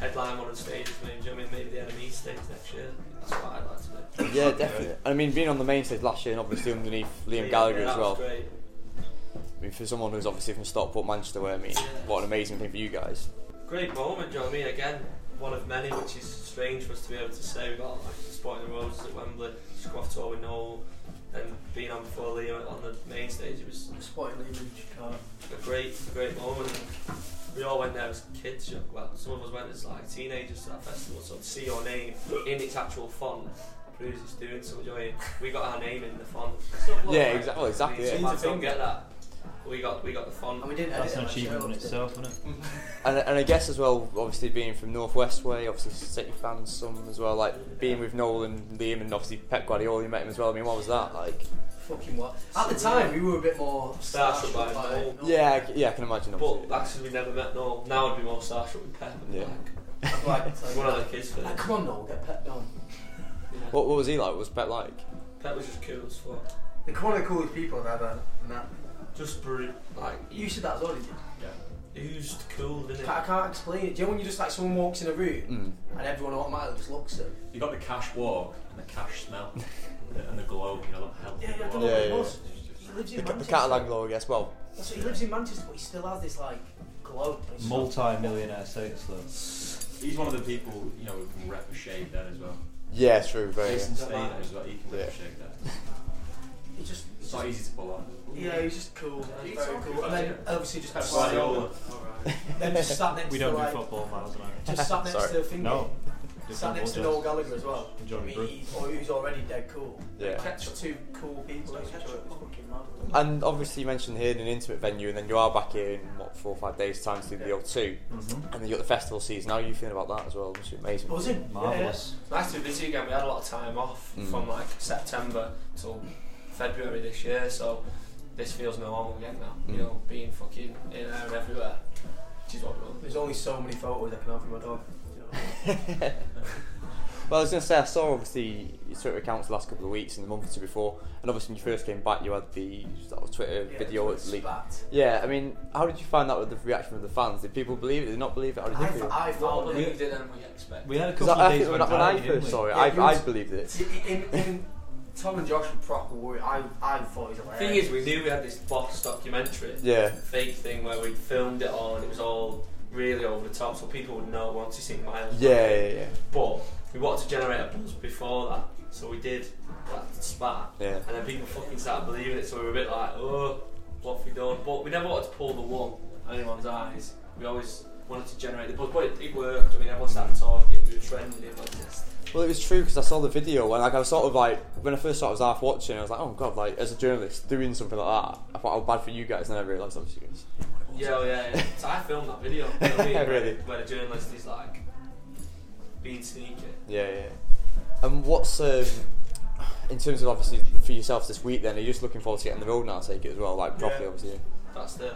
headline one of the stages. Maybe, do you know I mean? Maybe the NME stage next year. That's what I'd like to do. Yeah, definitely. I mean, being on the main stage last year and obviously underneath Liam Yeah, Gallagher yeah, as well. great. I mean, for someone who's obviously from Stockport, Manchester, where I mean, Yeah. what an amazing thing for you guys. great moment, do you know what I mean? Again, one of many, which is strange for us to be able to say. We got like Sporting the Roses at Wembley, just go off tour with Noel, and being on before Liam on the main stage. It was Spotting Lee Reach car. a great, great moment. We all went there as kids. Well, some of us went as like teenagers to that festival. So to see your name in its actual font proves it's doing something. do you know what I mean? We got our name in the font. Yeah, exactly- exactly, I mean, yeah. Some fans don't get that. We got, we got the font. And we didn't That's edit an it, achievement in Cheryl did. itself, isn't it? And, and I guess as well, obviously being from Northwest Way, obviously City fans, some as well, like being with Noel and Liam and obviously Pep Guardiola, you met him as well. I mean, what was that like? Fucking what? At the time, we were a bit more Starstruck by starstruck Noel. Yeah, I c- yeah, I can imagine. But Obviously. that's because we never met Noel. Now I'd be more starstruck with Pep. Yeah. Like, I'd like to one of the kids for ah, Like, come on, Noel, get Pep down. Yeah. What, what was he like? What was Pep like? Pep was just cool as fuck. They're one of the coolest people I've ever met. Just bru- like You said that as well, did you? who's cool, didn't it? I can't explain it. Do you know when you just like someone walks in a room Mm. and everyone automatically just looks at them? You got the cash walk and the cash smell and, the, glow, you know, that healthy Yeah, I don't glow. know what Yeah, it yeah. was. He lives in The, the Catalan glow, I guess. Well, That's what- he lives in Manchester, but he still has this like glow. Multi-millionaire status though. He's one of the people, you know, who can rep a shade then as well. yeah, true, very. Jason Statham as well, he can rep Yeah. a shade then. He just, It's not easy to pull off. Yeah, he's just cool. He's he's very cool. And then obviously just Pep sat, Guardiola. Alright. then just sat next We don't do like, football, Myles and I. just sat next Sorry. to Finger. No. Do Sat next to football, Noel Gallagher as well. Johnny I mean, Brook. he, or who's already dead cool. Yeah. Like, just two cool people next to each other. It was fucking mad. And obviously, you mentioned here in an intimate venue, and then you are back here in what four or five days' time to do the O2, Mhm. and then you got the festival season. How are you feeling about that as well? It's amazing. Buzzing. Marvellous. Nice to be busy again. We had a lot of time off Mm. from like September till February this year, so this feels normal again now. You Mm. know, being fucking in there and everywhere. which is what we love. There's only so many photos I can have of my dog. you know. Well, I was going to say, I saw obviously your Twitter accounts the last couple of weeks and the month or two before, and obviously when you first came back, you had the sort of Twitter Yeah, video Twitter leak. spat. Yeah, I mean, how did you find that with the reaction of the fans? Did people believe it? Did they not believe it? How did you I, feel? I More found it. believed it than we expected. We had a 'Cause couple I, of I days think when, I- when I didn't first saw it, Yeah, I, I believed it. In, in, Tom and Josh were proper worried. I, I thought it was hilarious. thing is, we knew we had this boss documentary, Yeah. fake thing where we filmed it all and it was all really over the top, so people would know once you see Myles. Yeah, yeah, yeah. But we wanted to generate a buzz before that, so we did that spat, Yeah. and then people fucking started believing it, so we were a bit like, oh, what have we done? But we never wanted to pull the wool out anyone's eyes. We always wanted to generate the buzz, but it, it worked. I mean, everyone started talking, we were trending, it was just. Well, it was true because I saw the video and like I was sort of like when I first saw it, I was half watching. I was like, oh god, like as a journalist doing something like that, I thought how bad for you guys, and then I realised obviously it was. Yeah, oh, yeah, yeah. So I filmed that video. You know mean? Really? Where the journalist is like being sneaky. Yeah, yeah. And what's um, in terms of obviously for yourself this week? Then are you just looking forward to getting the road now? I take it as well, like properly, Yeah. obviously. That's the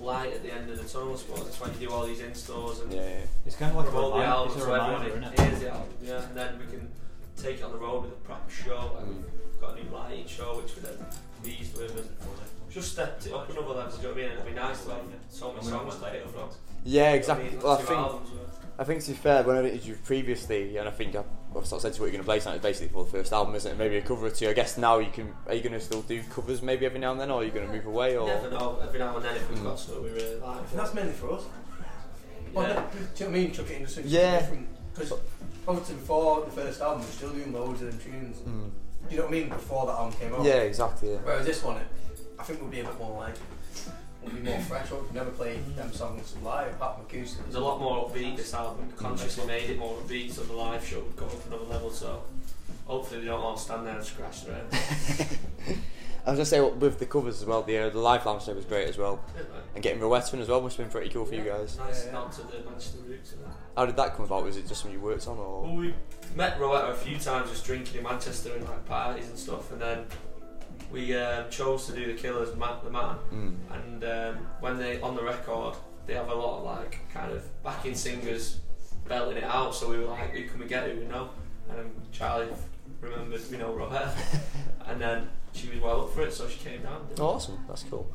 light at the end of the tunnel. I suppose that's when you do all these installs and Yeah, yeah. It's kind of like a promote the reminder, album it's so everyone isn't it? hears the album. Yeah, and then we can take it on the road with a proper show. And we've got a new lighting show which we're then pleased with. And just stepped it up another level. Do you know what I mean? It'd be nice to have so many songs to pick from. Yeah, You know exactly. I mean? Well, I think albums worth. I think to be fair, when I interviewed you previously, and I think I, I've sort of said to what you're going to play tonight is basically for the first album, isn't it? Maybe a cover or two. I guess now you can. Are you going to still do covers maybe every now and then, or are you going to move away? Or Never know. Every now and then, if we've Mm. got something we really like. And that's mainly for us. Well, Yeah. no, do you know what I mean? Chuck it into something Yeah. different. Because obviously before the first album, we we're still doing loads of them tunes. Mm. Do you know what I mean? Before that album came out. Yeah, exactly. Yeah. Whereas this one, it, I think we'll be a bit more like, will be more fresh. We've never played them songs live apart from acoustic. There's a lot more upbeat this album. Consciously made it more upbeat, so the live show would go up another level. So hopefully they don't all stand there and scratch their head. I was going to say with the covers as well. The uh, the live lounge show was great as well, and getting Rowetta in as well must have been pretty cool for you guys. Nice Yeah, yeah. nod to the Manchester roots. How did that come about? Was it just something you worked on, or? Well, we met Rowetta a few times just drinking in Manchester and like parties and stuff, and then we um, chose to do the Killers, the Man, Mm. and um, when they on the record they have a lot of like kind of backing singers belting it out. So we were like, who can we get? Who we know? And then Charlie remembered we know Rowetta, and then she was well up for it, so she came down. Oh, awesome. That's cool.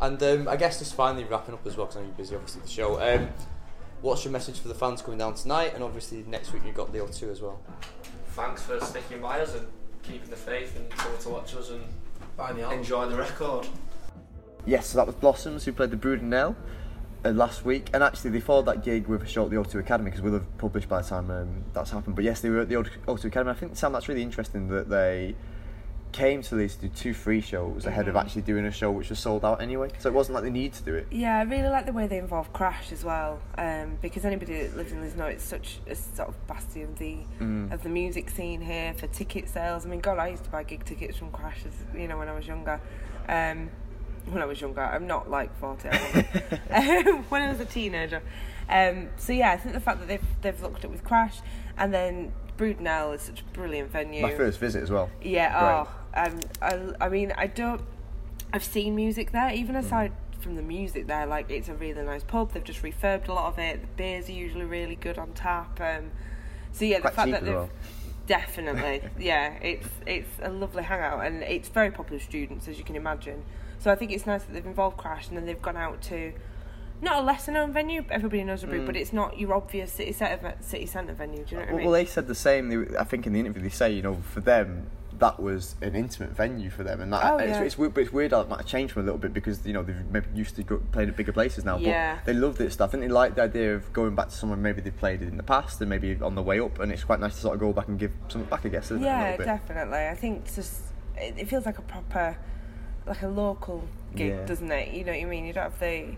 And um, I guess just finally wrapping up as well, because I'm busy, obviously, the show. Um, what's your message for the fans coming down tonight? And obviously, next week you've got the O2 as well. Thanks for sticking by us and keeping the faith and coming to watch us and Buy the album. enjoy the record. Yes, so that was Blossoms who played the Brudenell uh, last week, and actually they followed that gig with a show at the O2 Academy because we'll have published by the time um, that's happened. But yes, they were at the O2 Academy. I think Sam, that's really interesting that they came to Leeds to do two free shows ahead of actually doing a show which was sold out anyway. So it wasn't like they needed to do it. Yeah, I really like the way they involve Crash as well, um, because anybody that lives in Leeds knows it's such a sort of bastion of the Mm. of the music scene here for ticket sales. I mean, God, I used to buy gig tickets from Crash, as, you know, when I was younger. Um, when I was younger, I'm not like forty. I'm um, when I was a teenager. Um, so yeah, I think the fact that they've they've looked at with Crash, and then Brudenell is such a brilliant venue. My first visit as well. Yeah. Oh, um, I, I mean, I don't. I've seen music there, Mm. even aside from the music there. Like, it's a really nice pub. They've just refurbed a lot of it. The beers are usually really good on tap. Um, so yeah, the fact that they've well. definitely, yeah, it's it's a lovely hangout, and it's very popular with students, as you can imagine. So I think it's nice that they've involved Crash, and then they've gone out to. Not a lesser known venue, everybody knows the Brood, Mm. but it's not your obvious city centre city centre venue. Do you know what I Well, mean? well, they said the same. They, I think in the interview they say, you know, for them that was an intimate venue for them, and that Oh, it's, yeah. it's weird. But it's weird how it might have changed for a little bit because you know they've maybe used to go, playing at bigger places now. Yeah. But they love this stuff, and they like the idea of going back to somewhere maybe they've played it in the past and maybe on the way up, and it's quite nice to sort of go back and give something back. I guess. Isn't Yeah, definitely. I think it's just it, it feels like a proper, like a local gig, Yeah. doesn't it? You know what I mean? You don't have the,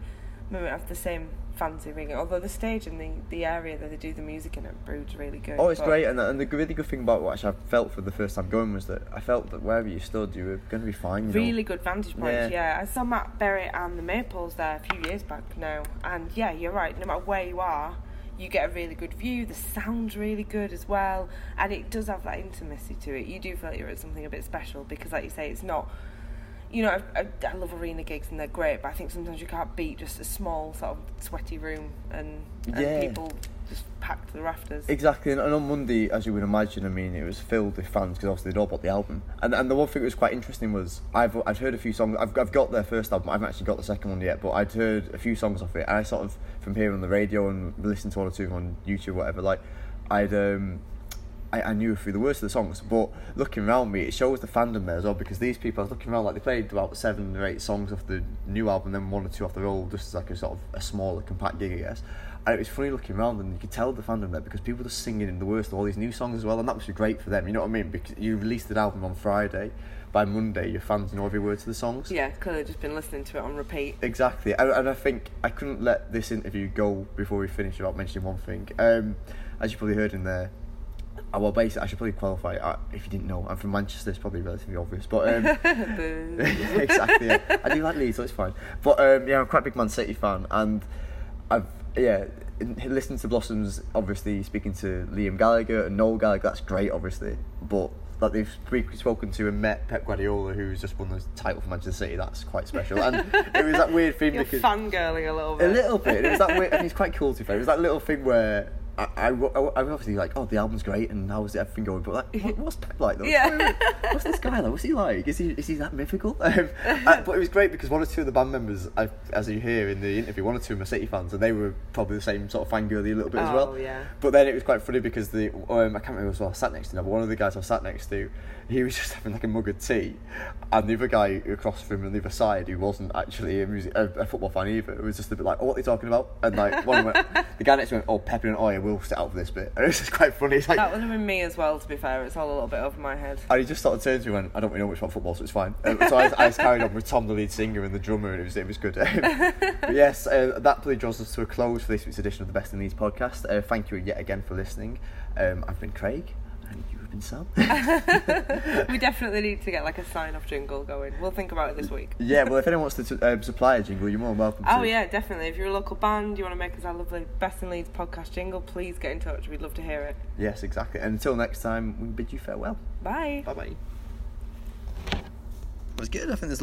not have the same fancy ring. Although the stage and the, the area that they do the music in at Brood's really good. Oh, it's but- great, and, and the really good thing about what I felt for the first time going was that I felt that wherever you stood, you were going to be fine. You know? Really good vantage point. Yeah. yeah. I saw Matt Berry and the Maypoles there a few years back now, and yeah, you're right. No matter where you are, you get a really good view. The sound's really good as well, and it does have that intimacy to it. You do feel like you're at something a bit special because, like you say, it's not. You know, I, I, I love arena gigs and they're great, but I think sometimes you can't beat just a small sort of sweaty room and, and Yeah. people just packed to the rafters. Exactly, and, and on Monday, as you would imagine, I mean, it was filled with fans because obviously they'd all bought the album. And and the one thing that was quite interesting was I've I'd heard a few songs. I've I've got their first album. I haven't actually got the second one yet, but I'd heard a few songs off it, and I sort of from hearing on the radio and listening to one or two on YouTube, or whatever. Like, I'd um. I, I knew a few of the words of the songs, but looking around me, it shows the fandom there as well because these people, I was looking around, like they played about seven or eight songs off the new album, then one or two off the old, just as like a sort of a smaller, compact gig, I guess. And it was funny looking around, and you could tell the fandom there because people were just singing in the worst of all these new songs as well, and that must be great for them, you know what I mean? Because you released an album on Friday, by Monday, your fans know every word to the songs. Yeah, have just been listening to it on repeat. Exactly, and, and I think I couldn't let this interview go before we finish without mentioning one thing. Um, as you probably heard in there, uh, well, basically, I should probably qualify. Uh, if you didn't know, I'm from Manchester. It's probably relatively obvious, but um, exactly. Yeah. I do like Leeds, so it's fine. But um, yeah, I'm quite a big Man City fan, and I've yeah in- listening to Blossoms. Obviously, speaking to Liam Gallagher and Noel Gallagher. That's great, obviously, but. Like they've briefly spoken to and met Pep Guardiola, who's just won the title for Manchester City. That's quite special, and it was that weird thing You're because fangirling a little bit. a little bit. It was that weird, and he's quite cool to be fair. It was that little thing where I, I, I, I was obviously like, oh, the album's great, and how's everything going? But like, what, what's Pep like though? Yeah. What's this guy like? What's he like? Is he is he that mythical? Um, uh, but it was great because one or two of the band members, I, as you hear in the interview, one or two of them are City fans, and they were probably the same sort of fangirly a little bit as well. Oh, yeah. But then it was quite funny because the um, I can't remember who I sat next to now, but one of the guys I sat next to, he was just having like a mug of tea, and the other guy across from him on the other side, who wasn't actually a music a, a football fan either, was just a bit like, "Oh, what are they talking about?" And like one went, the guy next to him went, "Oh, Pep Guardiola will sit out for this bit," and it was just quite funny. It's like, That would have been me as well, to be fair. It's all a little bit over my head. and he just sort of turned to me and went, I don't really know much about football, so it's fine. Um, so I, I just carried on with Tom, the lead singer, and the drummer, and it was, it was good. But yes, uh, that probably draws us to a close for this week's edition of the Best in Leeds podcast. Uh, thank you yet again for listening. Um, I've been Craig, and you have been Sam. we definitely need to get like a sign off jingle going. We'll think about it this week. yeah, well, if anyone wants to um, supply a jingle, you're more than welcome to. Oh yeah, definitely. If you're a local band, you want to make us our lovely Best in Leeds podcast jingle, please get in touch. We'd love to hear it. Yes, exactly. And until next time, we bid you farewell. Bye. Bye bye. That was good. I think there's